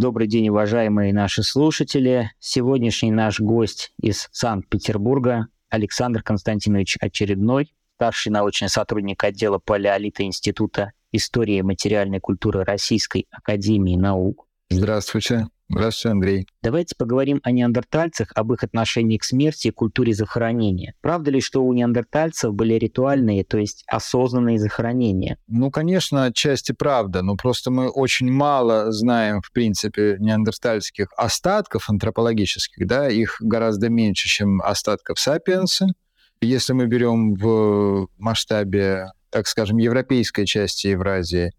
Добрый день, уважаемые наши слушатели. Сегодняшний наш гость из Санкт-Петербурга Александр Константинович Очередной, старший научный сотрудник отдела палеолита Института истории и материальной культуры Российской Академии Наук. Здравствуйте. Здравствуйте, Андрей. Давайте поговорим о неандертальцах, об их отношении к смерти и культуре захоронения. Правда ли, что у неандертальцев были ритуальные, то есть осознанные захоронения? Ну, конечно, отчасти правда, но просто мы очень мало знаем, в принципе, неандертальских остатков антропологических, да, их гораздо меньше, чем остатков сапиенса. Если мы берем в масштабе, так скажем, европейской части Евразии,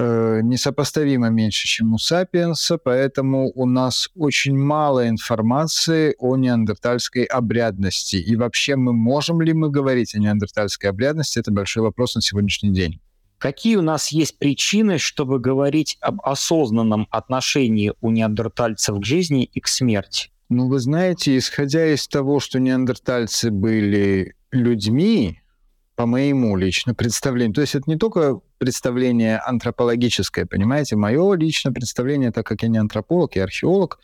Э, несопоставимо меньше, чем у сапиенса, поэтому у нас очень мало информации о неандертальской обрядности. И вообще мы можем ли мы говорить о неандертальской обрядности, это большой вопрос на сегодняшний день. Какие у нас есть причины, чтобы говорить об осознанном отношении у неандертальцев к жизни и к смерти? Ну, вы знаете, исходя из того, что неандертальцы были людьми, по моему лично представлению. То есть это не только представление антропологическое, понимаете? Мое личное представление, так как я не антрополог, я археолог,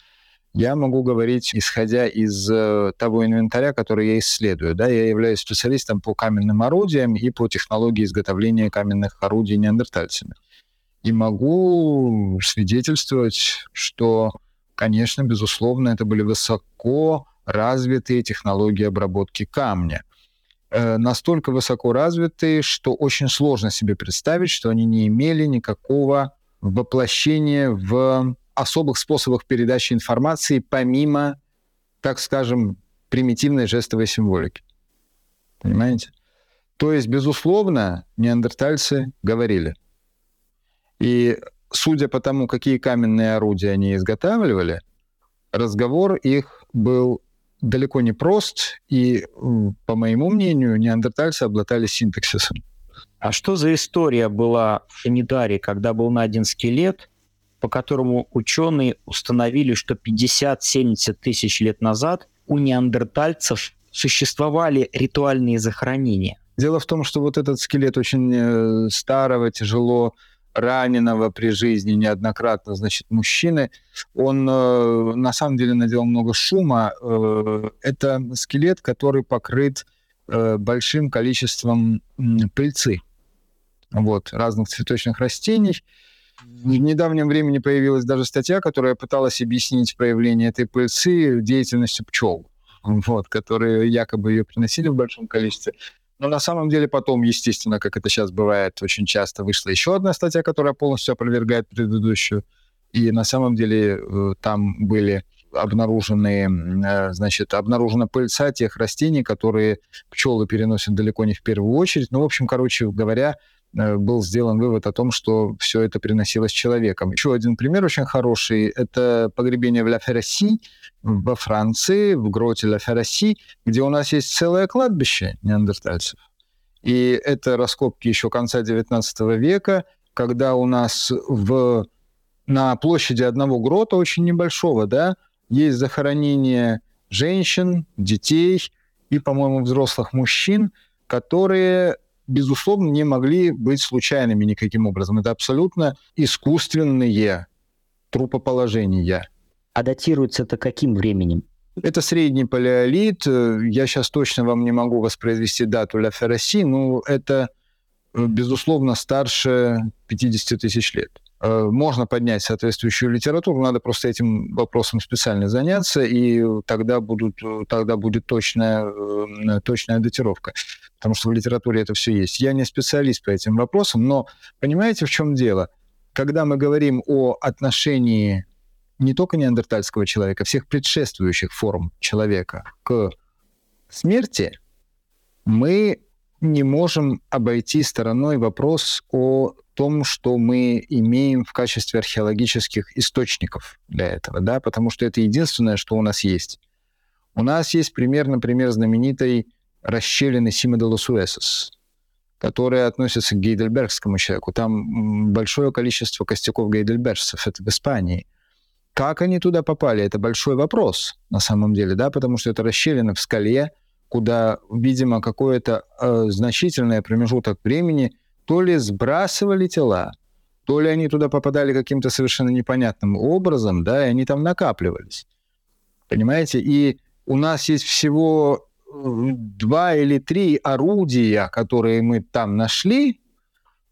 я могу говорить, исходя из э, того инвентаря, который я исследую. Да? Я являюсь специалистом по каменным орудиям и по технологии изготовления каменных орудий неандертальцами. И могу свидетельствовать, что, конечно, безусловно, это были высоко развитые технологии обработки камня – настолько высоко развитые, что очень сложно себе представить, что они не имели никакого воплощения в особых способах передачи информации, помимо, так скажем, примитивной жестовой символики. Понимаете? То есть, безусловно, неандертальцы говорили. И судя по тому, какие каменные орудия они изготавливали, разговор их был далеко не прост, и, по моему мнению, неандертальцы обладали синтаксисом. А что за история была в Шанидаре, когда был найден скелет, по которому ученые установили, что 50-70 тысяч лет назад у неандертальцев существовали ритуальные захоронения? Дело в том, что вот этот скелет очень э, старого, тяжело раненого при жизни неоднократно, значит, мужчины, он э, на самом деле наделал много шума. Э, это скелет, который покрыт э, большим количеством э, пыльцы, вот, разных цветочных растений. В недавнем времени появилась даже статья, которая пыталась объяснить проявление этой пыльцы деятельностью пчел, вот, которые якобы ее приносили в большом количестве. Но на самом деле потом, естественно, как это сейчас бывает, очень часто вышла еще одна статья, которая полностью опровергает предыдущую. И на самом деле э, там были обнаружены, э, значит, обнаружена пыльца тех растений, которые пчелы переносят далеко не в первую очередь. Ну, в общем, короче говоря, был сделан вывод о том, что все это приносилось человеком. Еще один пример очень хороший – это погребение в Ла Ферраси во Франции, в гроте Ла Ферраси, где у нас есть целое кладбище неандертальцев. И это раскопки еще конца XIX века, когда у нас в, на площади одного грота, очень небольшого, да, есть захоронение женщин, детей и, по-моему, взрослых мужчин, которые безусловно, не могли быть случайными никаким образом. Это абсолютно искусственные трупоположения. А датируется это каким временем? Это средний палеолит. Я сейчас точно вам не могу воспроизвести дату Ля Ферраси, но это, безусловно, старше 50 тысяч лет. Э, можно поднять соответствующую литературу, надо просто этим вопросом специально заняться, и тогда, будут, тогда будет точная, э, точная датировка, потому что в литературе это все есть. Я не специалист по этим вопросам, но понимаете, в чем дело? Когда мы говорим о отношении не только неандертальского человека, всех предшествующих форм человека к смерти, мы не можем обойти стороной вопрос о том, что мы имеем в качестве археологических источников для этого, да, потому что это единственное, что у нас есть. У нас есть пример, например, знаменитой расщелины Сима которая относится к гейдельбергскому человеку. Там большое количество костяков гейдельбержцев, это в Испании. Как они туда попали, это большой вопрос на самом деле, да, потому что это расщелина в скале, куда, видимо, какое-то э, значительное промежуток времени – то ли сбрасывали тела, то ли они туда попадали каким-то совершенно непонятным образом, да, и они там накапливались. Понимаете? И у нас есть всего э, два или три орудия, которые мы там нашли,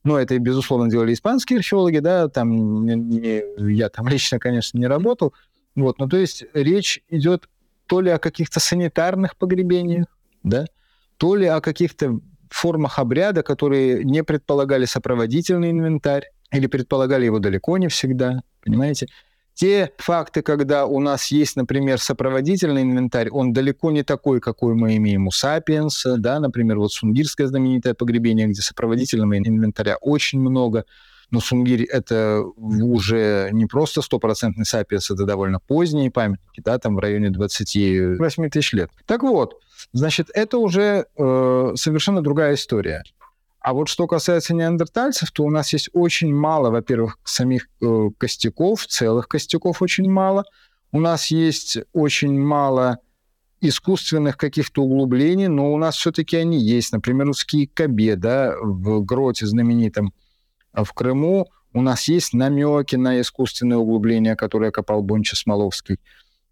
ну, это, безусловно, делали испанские археологи, да, там не, не, я там лично, конечно, не работал. Вот, ну, то есть речь идет то ли о каких-то санитарных погребениях, да, то ли о каких-то формах обряда, которые не предполагали сопроводительный инвентарь или предполагали его далеко не всегда, понимаете? Те факты, когда у нас есть, например, сопроводительный инвентарь, он далеко не такой, какой мы имеем у Сапиенса, да, например, вот сунгирское знаменитое погребение, где сопроводительного инвентаря очень много, но Сунгирь — это уже не просто стопроцентный Сапиенс, это довольно поздние памятники, да, там в районе 28 тысяч лет. Так вот, значит, это уже э, совершенно другая история. А вот что касается неандертальцев, то у нас есть очень мало, во-первых, самих э, костяков, целых костяков очень мало. У нас есть очень мало искусственных каких-то углублений, но у нас все-таки они есть. Например, в Скикабе, да, в гроте знаменитом в Крыму, у нас есть намеки на искусственные углубления, которые копал Бонча Смоловский.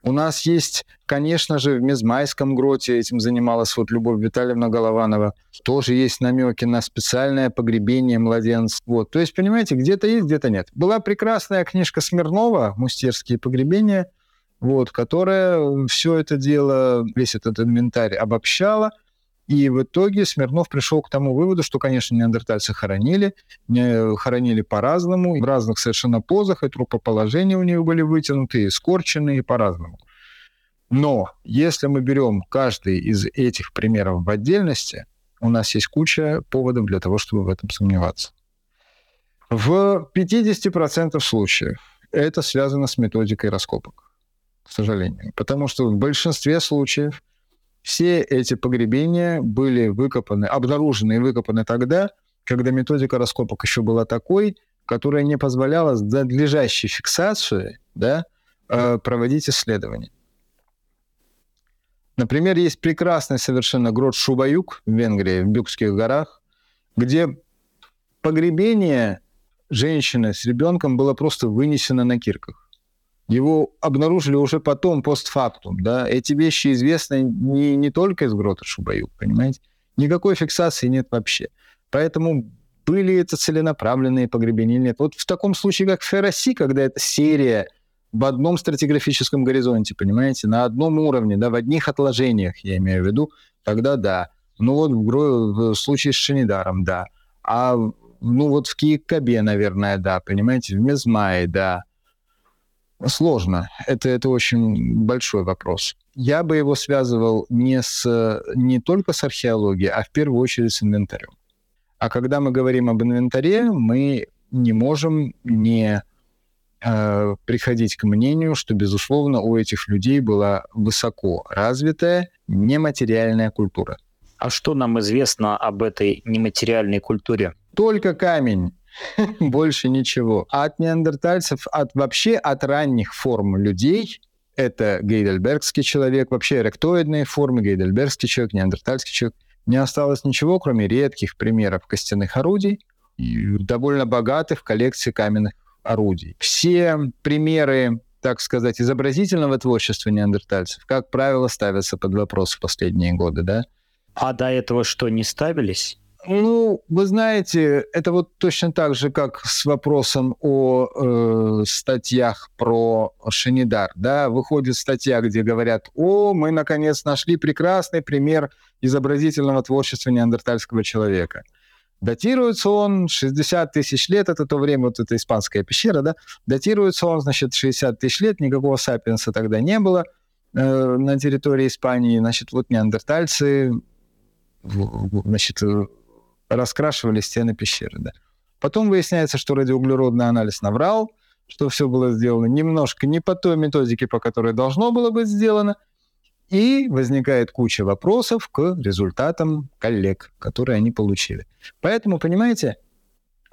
У нас есть, конечно же, в Мезмайском гроте, этим занималась вот Любовь Витальевна Голованова, тоже есть намеки на специальное погребение младенцев. Вот. То есть, понимаете, где-то есть, где-то нет. Была прекрасная книжка Смирнова «Мустерские погребения», вот, которая все это дело, весь этот инвентарь обобщала – и в итоге Смирнов пришел к тому выводу, что, конечно, неандертальцы хоронили, хоронили по-разному, в разных совершенно позах, и трупоположения у них были вытянутые, скорченные по-разному. Но если мы берем каждый из этих примеров в отдельности, у нас есть куча поводов для того, чтобы в этом сомневаться. В 50% случаев это связано с методикой раскопок, к сожалению. Потому что в большинстве случаев все эти погребения были выкопаны, обнаружены и выкопаны тогда, когда методика раскопок еще была такой, которая не позволяла с надлежащей фиксацией да, э, проводить исследования. Например, есть прекрасный совершенно грот Шубаюк в Венгрии, в Бюкских горах, где погребение женщины с ребенком было просто вынесено на кирках. Его обнаружили уже потом, постфактум. Да? Эти вещи известны не, не только из грота Шубаюк, понимаете? Никакой фиксации нет вообще. Поэтому были это целенаправленные погребения или нет. Вот в таком случае, как Ферроси, когда это серия в одном стратиграфическом горизонте, понимаете, на одном уровне, да, в одних отложениях, я имею в виду, тогда да. Ну вот в, в случае с Шенидаром, да. А ну вот в Киекабе, наверное, да, понимаете, в Мезмае, да. Сложно. Это, это очень большой вопрос. Я бы его связывал не, с, не только с археологией, а в первую очередь с инвентарем. А когда мы говорим об инвентаре, мы не можем не э, приходить к мнению, что, безусловно, у этих людей была высоко развитая нематериальная культура. А что нам известно об этой нематериальной культуре? Только камень Больше ничего. А от неандертальцев, от вообще от ранних форм людей, это гейдельбергский человек, вообще ректоидные формы, гейдельбергский человек, неандертальский человек, не осталось ничего, кроме редких примеров костяных орудий довольно богатых коллекций каменных орудий. Все примеры так сказать, изобразительного творчества неандертальцев, как правило, ставятся под вопрос в последние годы, да? А до этого что, не ставились? Ну, вы знаете, это вот точно так же, как с вопросом о э, статьях про Шенидар. Да? Выходит статья, где говорят, о, мы наконец нашли прекрасный пример изобразительного творчества неандертальского человека. Датируется он 60 тысяч лет, это то время, вот эта испанская пещера, да, датируется он, значит, 60 тысяч лет, никакого сапиенса тогда не было э, на территории Испании, значит, вот неандертальцы, значит, раскрашивали стены пещеры. Да. Потом выясняется, что радиоуглеродный анализ наврал, что все было сделано немножко не по той методике, по которой должно было быть сделано, и возникает куча вопросов к результатам коллег, которые они получили. Поэтому, понимаете,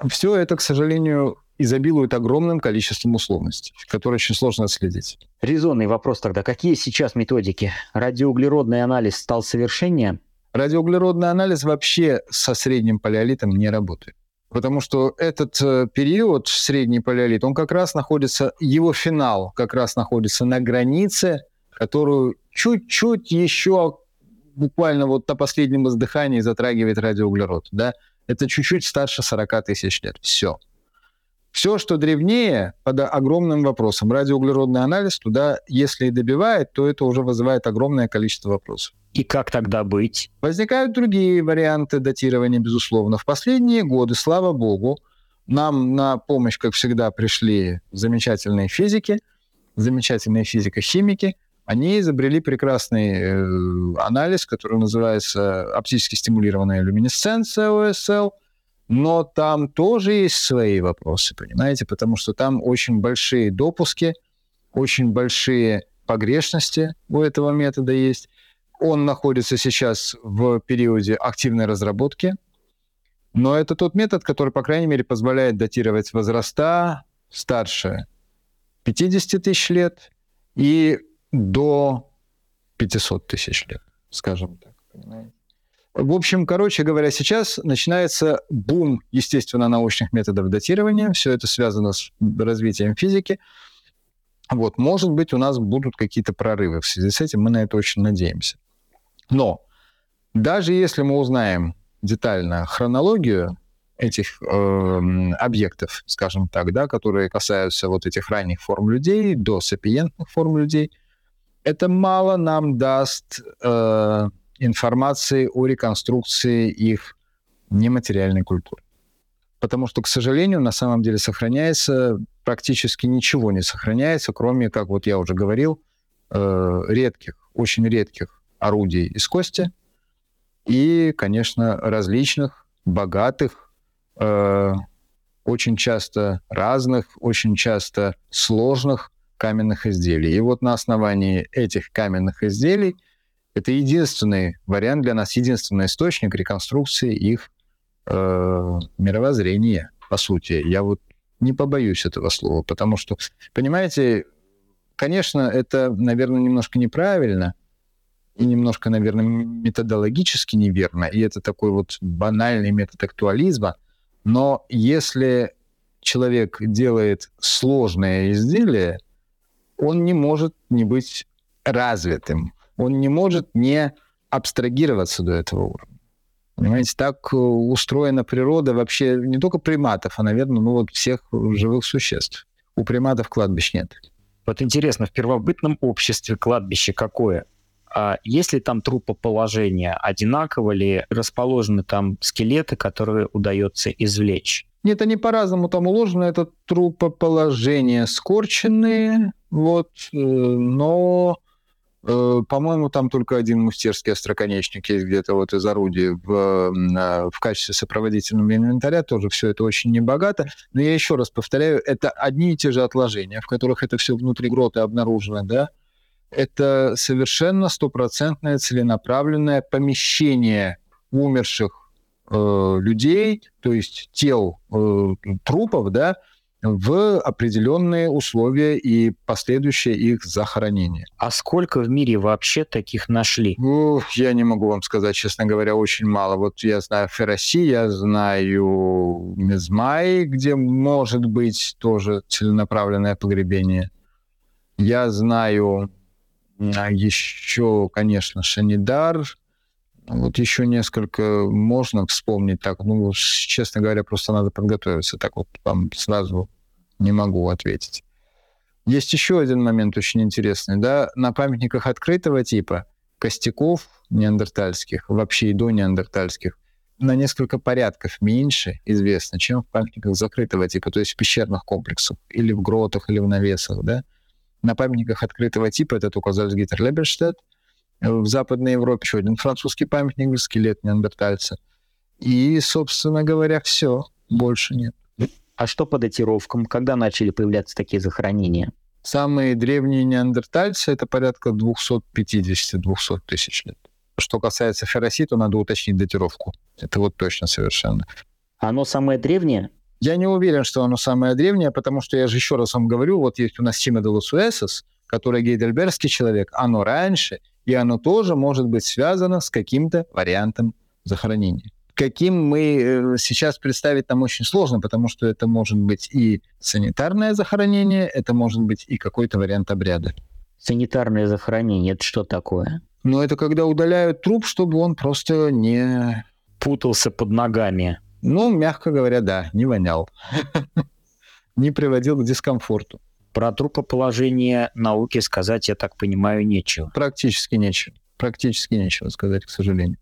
все это, к сожалению, изобилует огромным количеством условностей, которые очень сложно отследить. Резонный вопрос тогда. Какие сейчас методики? Радиоуглеродный анализ стал совершеннее? Радиоуглеродный анализ вообще со средним палеолитом не работает. Потому что этот э, период, средний палеолит, он как раз находится, его финал как раз находится на границе, которую чуть-чуть еще буквально вот на последнем издыхании затрагивает радиоуглерод. Да? Это чуть-чуть старше 40 тысяч лет. Все. Все, что древнее, под огромным вопросом. Радиоуглеродный анализ туда, если и добивает, то это уже вызывает огромное количество вопросов. И как тогда быть? Возникают другие варианты датирования, безусловно. В последние годы, слава богу, нам на помощь, как всегда, пришли замечательные физики, замечательные физико-химики. Они изобрели прекрасный э, анализ, который называется оптически стимулированная люминесценция ОСЛ, но там тоже есть свои вопросы, понимаете, потому что там очень большие допуски, очень большие погрешности у этого метода есть. Он находится сейчас в периоде активной разработки, но это тот метод, который, по крайней мере, позволяет датировать возраста старше 50 тысяч лет и до 500 тысяч лет, скажем так. Понимаете? В общем, короче говоря, сейчас начинается бум, естественно, научных методов датирования. Все это связано с развитием физики. Вот, может быть, у нас будут какие-то прорывы в связи с этим, мы на это очень надеемся. Но даже если мы узнаем детально хронологию этих э, объектов, скажем так, да, которые касаются вот этих ранних форм людей до сапиентных форм людей, это мало нам даст э, информации о реконструкции их нематериальной культуры. Потому что, к сожалению, на самом деле сохраняется практически ничего не сохраняется, кроме, как вот я уже говорил, э, редких, очень редких орудий из кости и, конечно, различных, богатых, э, очень часто разных, очень часто сложных каменных изделий. И вот на основании этих каменных изделий это единственный вариант для нас, единственный источник реконструкции их э, мировоззрения, по сути. Я вот не побоюсь этого слова, потому что, понимаете, конечно, это, наверное, немножко неправильно – и немножко, наверное, методологически неверно, и это такой вот банальный метод актуализма. Но если человек делает сложное изделие, он не может не быть развитым, он не может не абстрагироваться до этого уровня. Понимаете, так устроена природа вообще не только приматов, а, наверное, ну вот всех живых существ. У приматов кладбищ нет. Вот интересно, в первобытном обществе кладбище какое? А есть ли там трупоположение? Одинаково ли расположены там скелеты, которые удается извлечь? Нет, они по-разному там уложены. Это трупоположения скорченные, вот, э, но, э, по-моему, там только один мустерский остроконечник есть где-то вот из орудий в, э, в качестве сопроводительного инвентаря. Тоже все это очень небогато. Но я еще раз повторяю, это одни и те же отложения, в которых это все внутри грота обнаружено, да, это совершенно стопроцентное целенаправленное помещение умерших э, людей, то есть тел э, трупов, да, в определенные условия и последующее их захоронение. А сколько в мире вообще таких нашли? Ну, я не могу вам сказать, честно говоря, очень мало. Вот я знаю Фераси, я знаю Мезмай, где может быть тоже целенаправленное погребение. Я знаю а еще, конечно, Шанидар. Вот еще несколько можно вспомнить так. Ну, честно говоря, просто надо подготовиться. Так вот вам сразу не могу ответить. Есть еще один момент очень интересный. Да? На памятниках открытого типа костяков неандертальских, вообще и до неандертальских, на несколько порядков меньше известно, чем в памятниках закрытого типа, то есть в пещерных комплексах, или в гротах, или в навесах, да? На памятниках открытого типа это только Зальцгиттер Леберштадт. В Западной Европе еще один французский памятник, скелет неандертальца. И, собственно говоря, все. Больше нет. А что по датировкам? Когда начали появляться такие захоронения? Самые древние неандертальцы — это порядка 250-200 тысяч лет. Что касается ферроси, то надо уточнить датировку. Это вот точно совершенно. Оно самое древнее? Я не уверен, что оно самое древнее, потому что я же еще раз вам говорю, вот есть у нас Сима де Лусуэсос, который гейдельбергский человек, оно раньше, и оно тоже может быть связано с каким-то вариантом захоронения. Каким мы э, сейчас представить нам очень сложно, потому что это может быть и санитарное захоронение, это может быть и какой-то вариант обряда. Санитарное захоронение – это что такое? Ну, это когда удаляют труп, чтобы он просто не... Путался под ногами. Ну, мягко говоря, да, не вонял. Не приводил к дискомфорту. Про трупоположение науки сказать, я так понимаю, нечего. Практически нечего. Практически нечего сказать, к сожалению.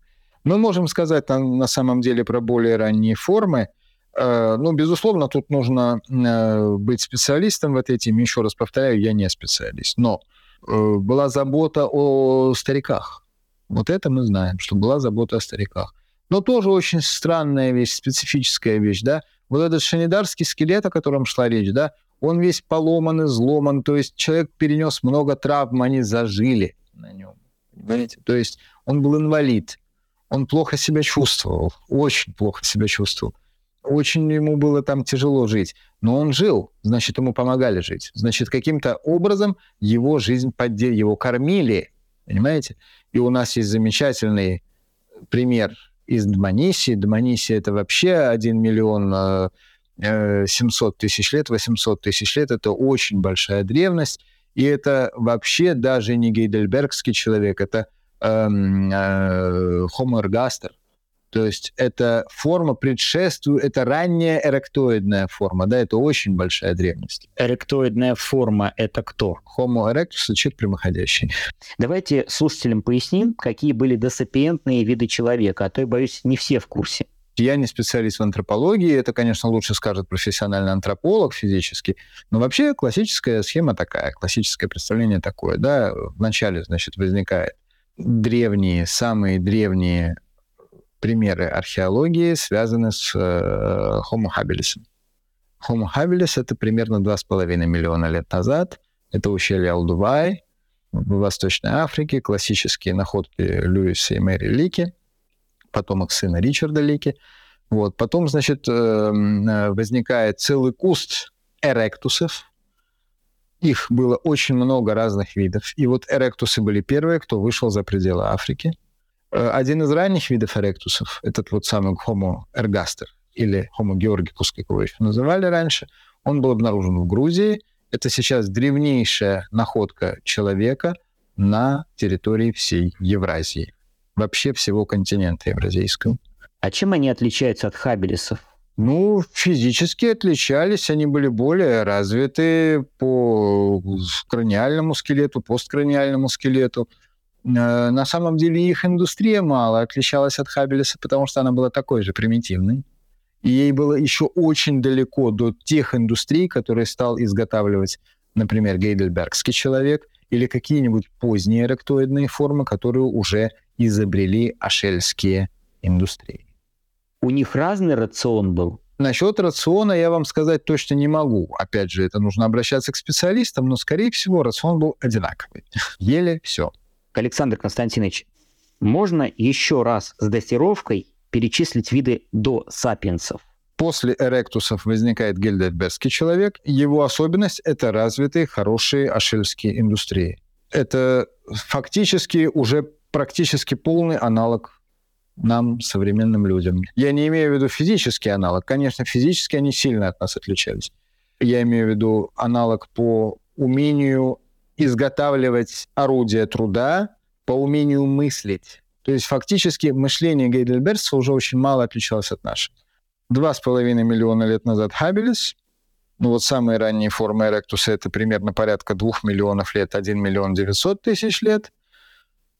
Мы можем сказать на, на самом деле про более ранние формы. Э, ну, безусловно, тут нужно э, быть специалистом в этой теме. Еще раз повторяю, я не специалист. Но э, была забота о стариках. Вот это мы знаем, что была забота о стариках. Но тоже очень странная вещь, специфическая вещь, да. Вот этот шанидарский скелет, о котором шла речь, да, он весь поломан, изломан, то есть человек перенес много травм, они зажили на нем, понимаете? То есть он был инвалид, он плохо себя чувствовал, очень плохо себя чувствовал. Очень ему было там тяжело жить. Но он жил, значит, ему помогали жить. Значит, каким-то образом его жизнь поддерживали, его кормили, понимаете? И у нас есть замечательный пример из Дманисии. Дманисия – это вообще 1 миллион 700 э, тысяч лет, 800 тысяч лет. Это очень большая древность. И это вообще даже не гейдельбергский человек, это э, Homo ergaster. То есть это форма предшествует, это ранняя эректоидная форма, да, это очень большая древность. Эректоидная форма – это кто? Homo erectus – человек прямоходящий. Давайте слушателям поясним, какие были досапиентные виды человека, а то, я боюсь, не все в курсе. Я не специалист в антропологии, это, конечно, лучше скажет профессиональный антрополог физический, но вообще классическая схема такая, классическое представление такое, да, вначале, значит, возникает древние, самые древние примеры археологии связаны с э, Homo habilis. Homo habilis — это примерно 2,5 миллиона лет назад. Это ущелье Алдувай в Восточной Африке, классические находки Льюиса и Мэри Лики, потомок сына Ричарда Лики. Вот. Потом, значит, э, э, возникает целый куст эректусов. Их было очень много разных видов. И вот эректусы были первые, кто вышел за пределы Африки – Э, один из ранних видов эректусов, этот вот самый Homo ergaster или Homo georgicus, как его еще называли раньше, он был обнаружен в Грузии. Это сейчас древнейшая находка человека на территории всей Евразии, вообще всего континента евразийского. А чем они отличаются от хабелисов? Ну, физически отличались, они были более развиты по краниальному скелету, посткраниальному скелету. Э, на самом деле их индустрия мало отличалась от Хаббелеса, потому что она была такой же примитивной. И ей было еще очень далеко до тех индустрий, которые стал изготавливать, например, гейдельбергский человек или какие-нибудь поздние ректоидные формы, которые уже изобрели ашельские индустрии. У них разный рацион был? Насчет рациона я вам сказать точно не могу. Опять же, это нужно обращаться к специалистам, но, скорее всего, рацион был одинаковый. Ели все. Александр Константинович, можно еще раз с датировкой перечислить виды до сапиенсов? После эректусов возникает гельдербергский человек. Его особенность – это развитые, хорошие ашельские индустрии. Это фактически уже практически полный аналог нам, современным людям. Я не имею в виду физический аналог. Конечно, физически они сильно от нас отличались. Я имею в виду аналог по умению изготавливать орудия труда по умению мыслить. То есть фактически мышление Гейдельбергса уже очень мало отличалось от нашего. Два с половиной миллиона лет назад Хабелис, ну вот самые ранние формы эректуса это примерно порядка двух миллионов лет, 1 миллион 900 тысяч лет.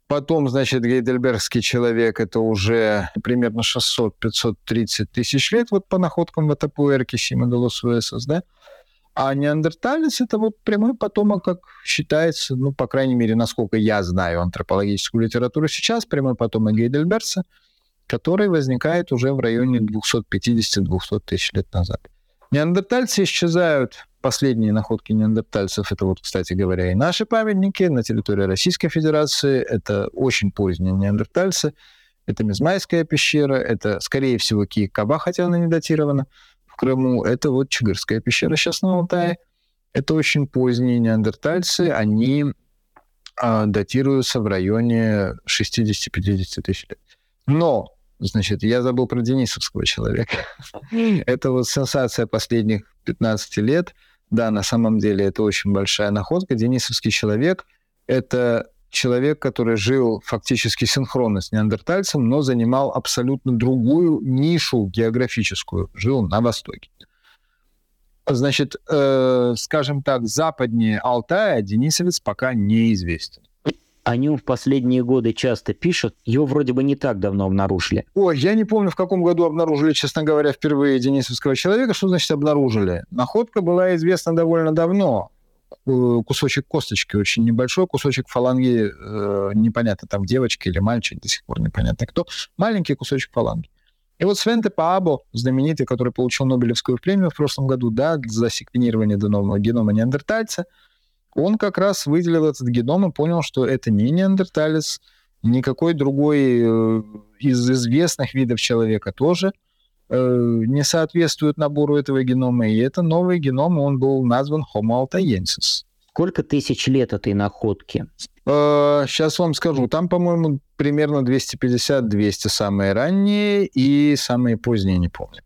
Потом, значит, гейдельбергский человек это уже примерно 600-530 тысяч лет, вот по находкам в Атапуэрке, Симаголосуэсос, да? А неандерталец — это вот прямой потомок, как считается, ну, по крайней мере, насколько я знаю антропологическую литературу сейчас, прямой потомок Гейдельберца, который возникает уже в районе 250-200 тысяч лет назад. Неандертальцы исчезают, последние находки неандертальцев, это вот, кстати говоря, и наши памятники на территории Российской Федерации, это очень поздние неандертальцы, это Мизмайская пещера, это, скорее всего, Киев-Каба, хотя она не датирована, в Крыму, это вот Чигырская пещера сейчас на Алтае. Это очень поздние неандертальцы, они а, датируются в районе 60-50 тысяч лет. Но Значит, я забыл про Денисовского человека. Это вот сенсация последних 15 лет. Да, на самом деле это очень большая находка. Денисовский человек — это человек, который жил фактически синхронно с неандертальцем, но занимал абсолютно другую нишу географическую. Жил на Востоке. Значит, э, скажем так, западнее Алтая Денисовец пока неизвестен. О нем в последние годы часто пишут. Его вроде бы не так давно обнаружили. Ой, я не помню, в каком году обнаружили, честно говоря, впервые денисовского человека. Что значит обнаружили? Находка была известна довольно давно. Кусочек косточки, очень небольшой кусочек фаланги, э, непонятно, там девочка или мальчик, до сих пор непонятно кто. Маленький кусочек фаланги. И вот Свенте Паабо, знаменитый, который получил Нобелевскую премию в прошлом году, да, за секвенирование генома неандертальца, он как раз выделил этот геном и понял, что это не неандерталец, никакой другой э, из известных видов человека тоже э, не соответствует набору этого генома. И это новый геном, он был назван Homo altaensis. Сколько тысяч лет этой находки? Сейчас э, вам скажу. Там, по-моему, примерно 250-200 самые ранние и самые поздние, не помню.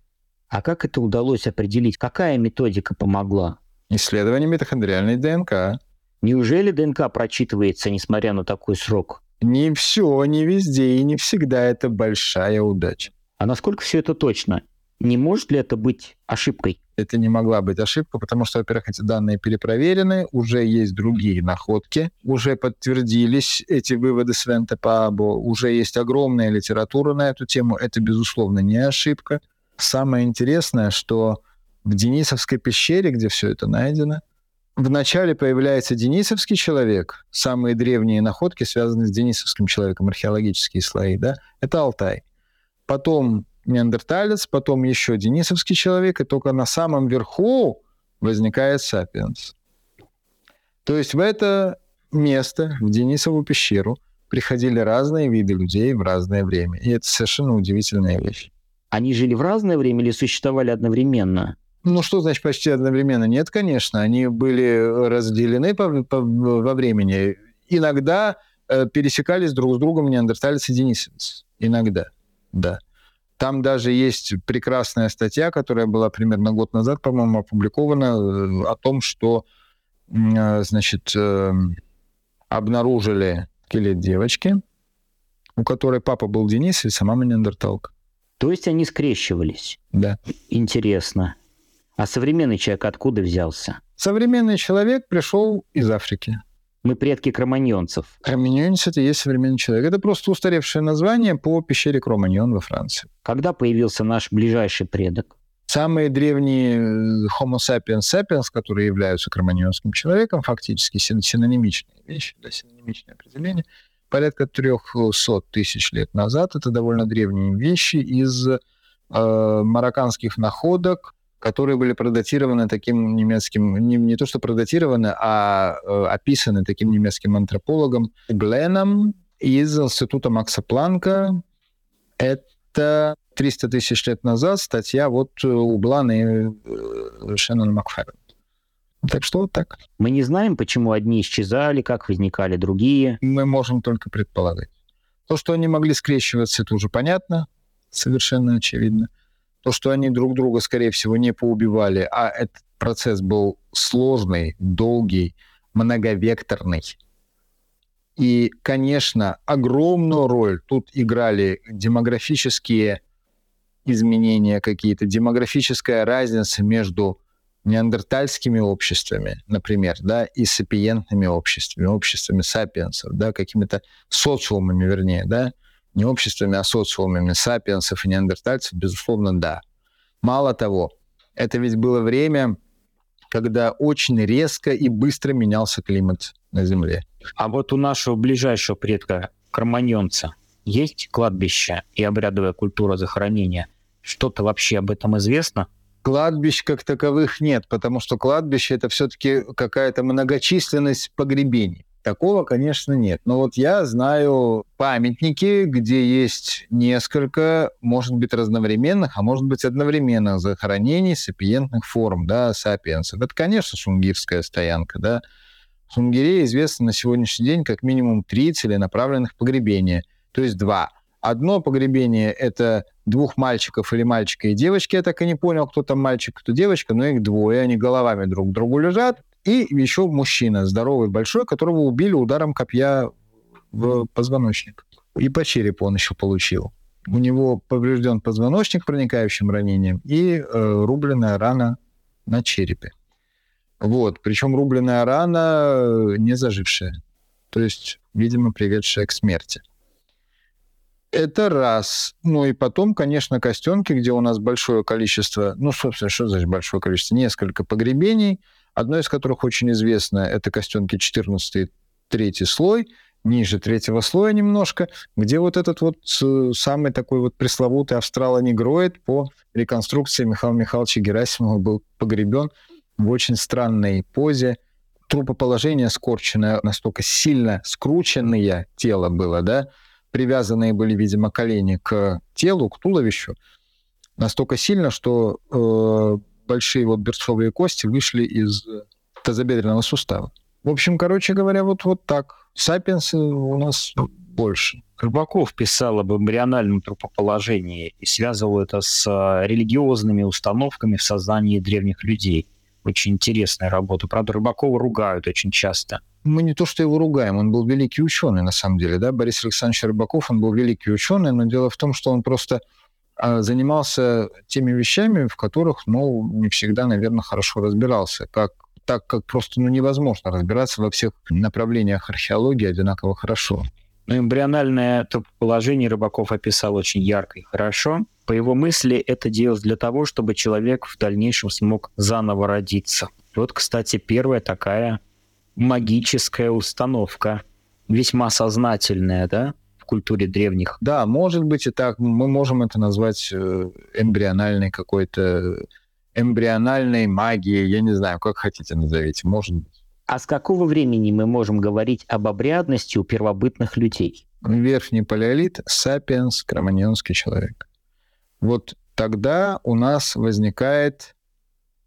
А как это удалось определить? Какая методика помогла? Исследование митохондриальной ДНК. Неужели ДНК прочитывается, несмотря на такой срок? Не все, не везде и не всегда это большая удача. А насколько все это точно? Не может ли это быть ошибкой? Это не могла быть ошибка, потому что, во-первых, эти данные перепроверены, уже есть другие находки, уже подтвердились эти выводы Свента Паабо, уже есть огромная литература на эту тему, это, безусловно, не ошибка. Самое интересное, что в Денисовской пещере, где все это найдено, вначале появляется денисовский человек, самые древние находки, связанные с денисовским человеком, археологические слои, да, это Алтай. Потом неандерталец, потом еще денисовский человек, и только на самом верху возникает сапиенс. То есть в это место, в Денисову пещеру, приходили разные виды людей в разное время. И это совершенно удивительная вещь. Они жили в разное время или существовали одновременно? Ну, что значит почти одновременно? Нет, конечно. Они были разделены по, по, во времени. Иногда э, пересекались друг с другом неандерталец и денисовец. Иногда, да. Там даже есть прекрасная статья, которая была примерно год назад, по-моему, опубликована, э, о том, что, э, значит, э, обнаружили скелет девочки, у которой папа был денисовец, а мама неандерталка. То есть они скрещивались? Да. Интересно. А современный человек откуда взялся? Современный человек пришел из Африки. Мы предки кроманьонцев. Кроманьонец — это и есть современный человек. Это просто устаревшее название по пещере Кроманьон во Франции. Когда появился наш ближайший предок? Самые древние э, Homo sapiens sapiens, которые являются кроманьонским человеком, фактически синонимичные вещи, да, синонимичное определение, порядка 300 тысяч лет назад. Это довольно древние вещи из э, марокканских находок, которые были продатированы таким немецким, не, не то что продатированы, а э, описаны таким немецким антропологом Бленом из Института Макса Планка. Это 300 тысяч лет назад статья вот у Блана и э, Шеннон Макферрен. Так что вот так. Мы не знаем, почему одни исчезали, как возникали другие. Мы можем только предполагать. То, что они могли скрещиваться, это уже понятно, совершенно очевидно то, что они друг друга, скорее всего, не поубивали, а этот процесс был сложный, долгий, многовекторный. И, конечно, огромную роль тут играли демографические изменения какие-то, демографическая разница между неандертальскими обществами, например, да, и сапиентными обществами, обществами сапиенсов, да, какими-то социумами, вернее, да, не обществами, а социумами сапиенсов и неандертальцев, безусловно, да. Мало того, это ведь было время, когда очень резко и быстро менялся климат на Земле. А вот у нашего ближайшего предка, кроманьонца, есть кладбище и обрядовая культура захоронения? Что-то вообще об этом известно? Кладбищ как таковых нет, потому что кладбище это все-таки какая-то многочисленность погребений. Такого, конечно, нет. Но вот я знаю памятники, где есть несколько, может быть, разновременных, а может быть, одновременных захоронений сапиентных форм, да, сапиенсов. Это, конечно, шунгирская стоянка, да. В Шунгире известно на сегодняшний день как минимум три целенаправленных погребения, то есть два. Одно погребение – это двух мальчиков или мальчика и девочки. Я так и не понял, кто там мальчик, кто девочка, но их двое. Они головами друг к другу лежат. И еще мужчина, здоровый, большой, которого убили ударом копья в позвоночник. И по черепу он еще получил. У него поврежден позвоночник проникающим ранением и э, рубленная рана на черепе. Вот. Причем рубленная рана э, не зажившая. То есть, видимо, приведшая к смерти. Это раз. Ну и потом, конечно, костенки, где у нас большое количество, ну, собственно, что значит большое количество? Несколько погребений, одно из которых очень известно, это костенки 14 третий слой, ниже третьего слоя немножко, где вот этот вот э, самый такой вот пресловутый австралонегроид по реконструкции Михаила Михайловича Герасимова был погребен в очень странной позе. Трупоположение скорченное, настолько сильно скрученное тело было, да, привязанные были, видимо, колени к телу, к туловищу, настолько сильно, что э, большие вот берцовые кости вышли из тазобедренного сустава. В общем, короче говоря, вот, вот так. Сапиенсы у нас больше. Рыбаков писал об эмбриональном трупоположении и связывал это с э, религиозными установками в сознании древних людей. Очень интересная работа. Правда, Рыбакова ругают очень часто – мы не то что его ругаем, он был великий ученый, на самом деле, да, Борис Александрович Рыбаков, он был великий ученый, но дело в том, что он просто занимался теми вещами, в которых, ну, не всегда, наверное, хорошо разбирался, как так как просто ну, невозможно разбираться во всех направлениях археологии одинаково хорошо. Но эмбриональное положение Рыбаков описал очень ярко и хорошо. По его мысли, это делалось для того, чтобы человек в дальнейшем смог заново родиться. Вот, кстати, первая такая магическая установка, весьма сознательная, да, культуре древних. Да, может быть и так. Мы можем это назвать э, эмбриональной какой-то эмбриональной магией, я не знаю, как хотите назовите, может быть. А с какого времени мы можем говорить об обрядности у первобытных людей? Верхний палеолит, сапиенс, кроманьонский человек. Вот тогда у нас возникает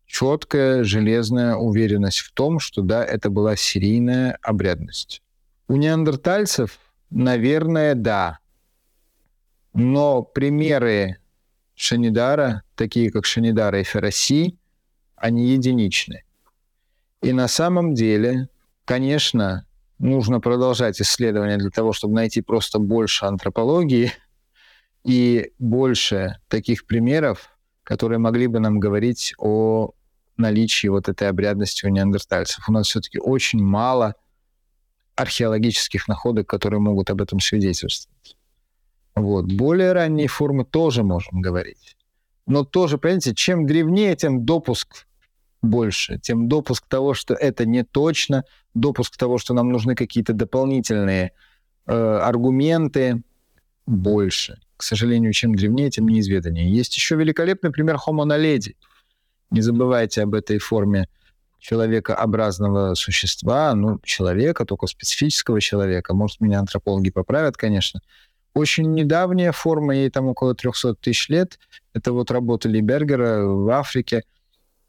четкая железная уверенность в том, что да, это была серийная обрядность. У неандертальцев, наверное, да. Но примеры Шанидара, такие как Шанидара и Фераси, они единичны. И на самом деле, конечно, нужно продолжать исследования для того, чтобы найти просто больше антропологии и больше таких примеров, которые могли бы нам говорить о наличии вот этой обрядности у неандертальцев. У нас все-таки очень мало археологических находок, которые могут об этом свидетельствовать. Вот. Более ранние формы тоже можем говорить. Но тоже, понимаете, чем древнее, тем допуск больше, тем допуск того, что это не точно, допуск того, что нам нужны какие-то дополнительные э, аргументы, больше. К сожалению, чем древнее, тем неизведаннее. Есть еще великолепный пример Homo naledi – не забывайте об этой форме человекообразного существа, ну, человека, только специфического человека. Может, меня антропологи поправят, конечно. Очень недавняя форма, ей там около 300 тысяч лет. Это вот работа Либергера в Африке.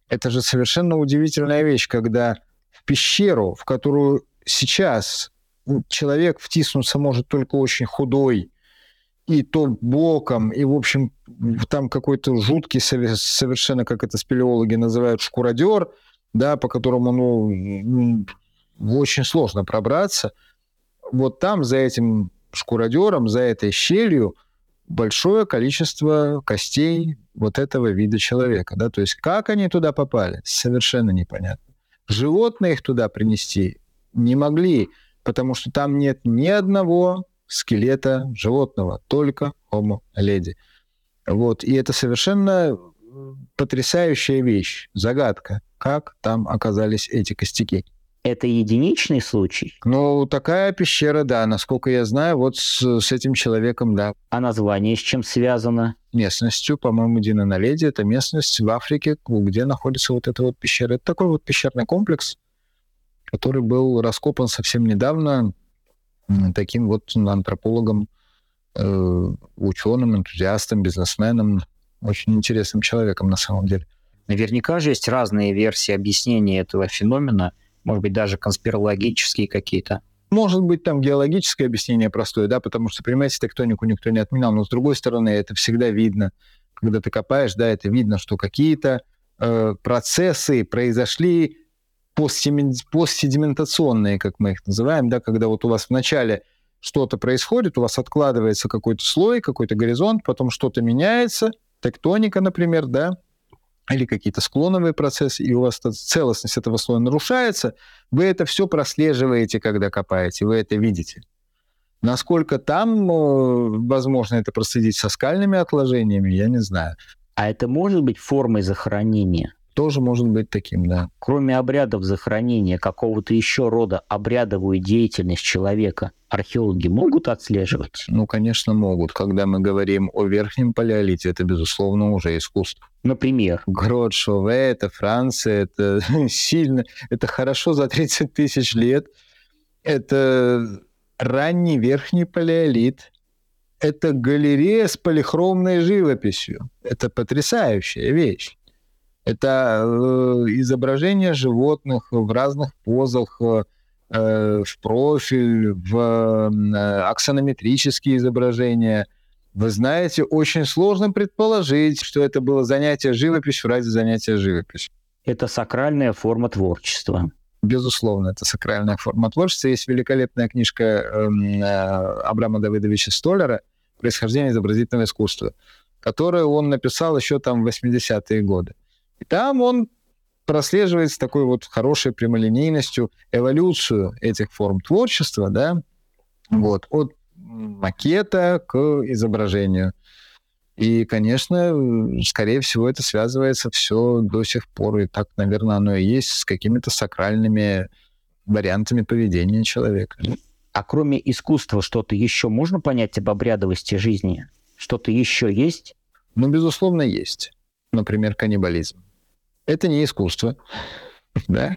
Это же совершенно удивительная вещь, когда в пещеру, в которую сейчас человек втиснуться может только очень худой, и то боком, и, в общем, там какой-то жуткий совершенно, как это спелеологи называют, шкуродер, да, по которому, ну, очень сложно пробраться. Вот там, за этим шкуродером, за этой щелью, большое количество костей вот этого вида человека, да, то есть как они туда попали, совершенно непонятно. Животные их туда принести не могли, потому что там нет ни одного скелета животного, только Homo lady. Вот. И это совершенно потрясающая вещь, загадка, как там оказались эти костяки. Это единичный случай? Ну, такая пещера, да, насколько я знаю, вот с, с этим человеком, да. А название с чем связано? Местностью, по-моему, Дина Наледи, это местность в Африке, где находится вот эта вот пещера. Это такой вот пещерный комплекс, который был раскопан совсем недавно, таким вот антропологом, э, ученым, энтузиастом, бизнесменом, очень интересным человеком на самом деле. Наверняка же есть разные версии объяснения этого феномена, может быть, даже конспирологические какие-то. Может быть, там геологическое объяснение простое, да, потому что, понимаете, тектонику никто не отменял, но с другой стороны, это всегда видно, когда ты копаешь, да, это видно, что какие-то э, процессы произошли постседиментационные, как мы их называем, да, когда вот у вас вначале что-то происходит, у вас откладывается какой-то слой, какой-то горизонт, потом что-то меняется, тектоника, например, да, или какие-то склоновые процессы, и у вас целостность этого слоя нарушается, вы это все прослеживаете, когда копаете, вы это видите. Насколько там э, возможно это проследить со скальными отложениями, я не знаю. А это может быть формой захоронения? Тоже может быть таким, да. Кроме обрядов захоронения, какого-то еще рода обрядовую деятельность человека археологи могут отслеживать? Ну, конечно, могут. Когда мы говорим о верхнем палеолите, это, безусловно, уже искусство. Например? Грот Шове, это Франция, это сильно, это хорошо за 30 тысяч лет. Это ранний верхний палеолит. Это галерея с полихромной живописью. Это потрясающая вещь. Это э, изображения животных в разных позах, э, в профиль, в э, аксонометрические изображения. Вы знаете, очень сложно предположить, что это было занятие живописью ради занятия живописью. Это сакральная форма творчества. Безусловно, это сакральная форма творчества. Есть великолепная книжка эм, Абрама Давыдовича Столлера «Происхождение изобразительного искусства», которую он написал еще там в 80-е годы. И там он прослеживает с такой вот хорошей прямолинейностью эволюцию этих форм творчества, да, вот, от макета к изображению. И, конечно, скорее всего, это связывается все до сих пор, и так, наверное, оно и есть, с какими-то сакральными вариантами поведения человека. А кроме искусства что-то еще можно понять об обрядовости жизни? Что-то еще есть? Ну, безусловно, есть. Например, каннибализм. Это не искусство, да?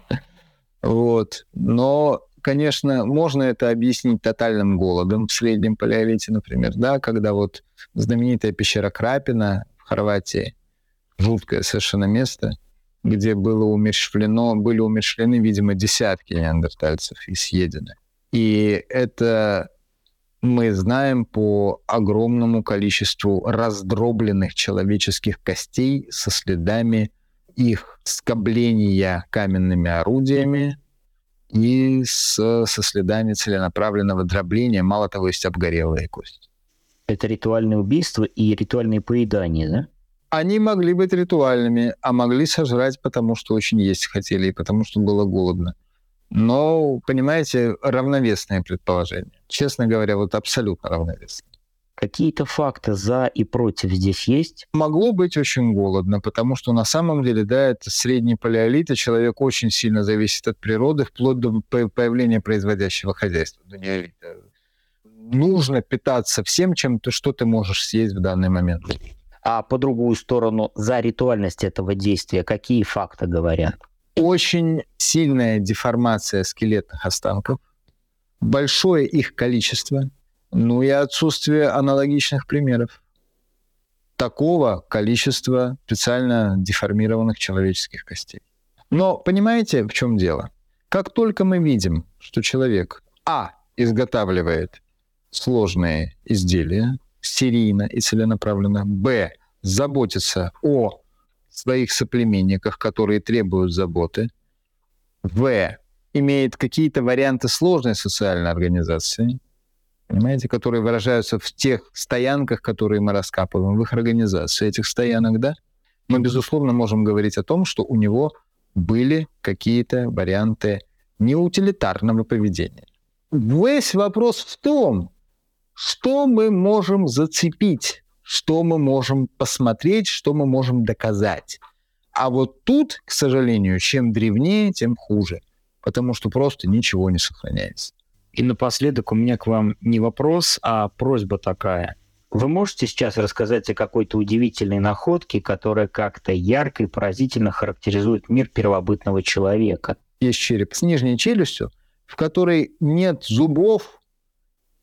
Вот. Но, конечно, можно это объяснить тотальным голодом в среднем палеолите, например, да, когда вот знаменитая пещера Крапина в Хорватии, жуткое совершенно место, где было умерщвлено, были умерщвлены, видимо, десятки неандертальцев и съедены. И это мы знаем по огромному количеству раздробленных человеческих костей со следами их скобления каменными орудиями и с, со следами целенаправленного дробления, мало того, есть обгорелые кости. Это ритуальное убийство и ритуальные поедания, да? Они могли быть ритуальными, а могли сожрать, потому что очень есть хотели и потому что было голодно. Но, понимаете, равновесное предположение. Честно говоря, вот абсолютно равновесное. Какие-то факты за и против здесь есть? Могло быть очень голодно, потому что на самом деле, да, это средний палеолит, и человек очень сильно зависит от природы, вплоть до появления производящего хозяйства, до неолита. Нужно питаться всем, чем ты, что ты можешь съесть в данный момент. А по другую сторону, за ритуальность этого действия какие факты говорят? Очень сильная деформация скелетных останков, большое их количество – ну и отсутствие аналогичных примеров такого количества специально деформированных человеческих костей. Но понимаете, в чем дело? Как только мы видим, что человек А изготавливает сложные изделия серийно и целенаправленно, Б заботится о своих соплеменниках, которые требуют заботы, В имеет какие-то варианты сложной социальной организации, понимаете, которые выражаются в тех стоянках, которые мы раскапываем, в их организации этих стоянок, да, мы, безусловно, можем говорить о том, что у него были какие-то варианты неутилитарного поведения. Весь вопрос в том, что мы можем зацепить, что мы можем посмотреть, что мы можем доказать. А вот тут, к сожалению, чем древнее, тем хуже, потому что просто ничего не сохраняется. И напоследок у меня к вам не вопрос, а просьба такая. Вы можете сейчас рассказать о какой-то удивительной находке, которая как-то ярко и поразительно характеризует мир первобытного человека? Есть череп с нижней челюстью, в которой нет зубов,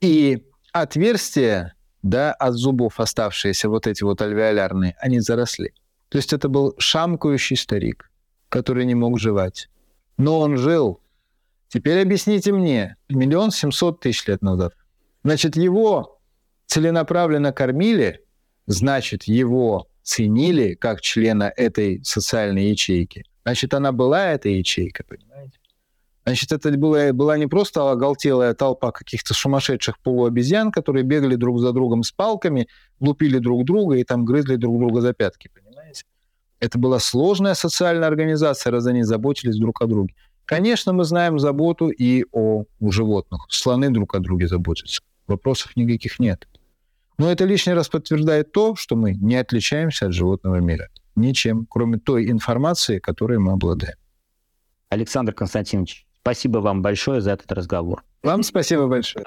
и отверстия да, от зубов оставшиеся, вот эти вот альвеолярные, они заросли. То есть это был шамкающий старик, который не мог жевать. Но он жил, Теперь объясните мне, миллион семьсот тысяч лет назад. Значит, его целенаправленно кормили, значит, его ценили как члена этой социальной ячейки. Значит, она была эта ячейка, понимаете? Значит, это была, была не просто оголтелая толпа каких-то сумасшедших полуобезьян, которые бегали друг за другом с палками, лупили друг друга и там грызли друг друга за пятки, понимаете? Это была сложная социальная организация, раз они заботились друг о друге. Конечно, мы знаем заботу и о у животных. Слоны друг о друге заботятся. Вопросов никаких нет. Но это лишний раз подтверждает то, что мы не отличаемся от животного мира. Ничем, кроме той информации, которой мы обладаем. Александр Константинович, спасибо вам большое за этот разговор. Вам спасибо большое.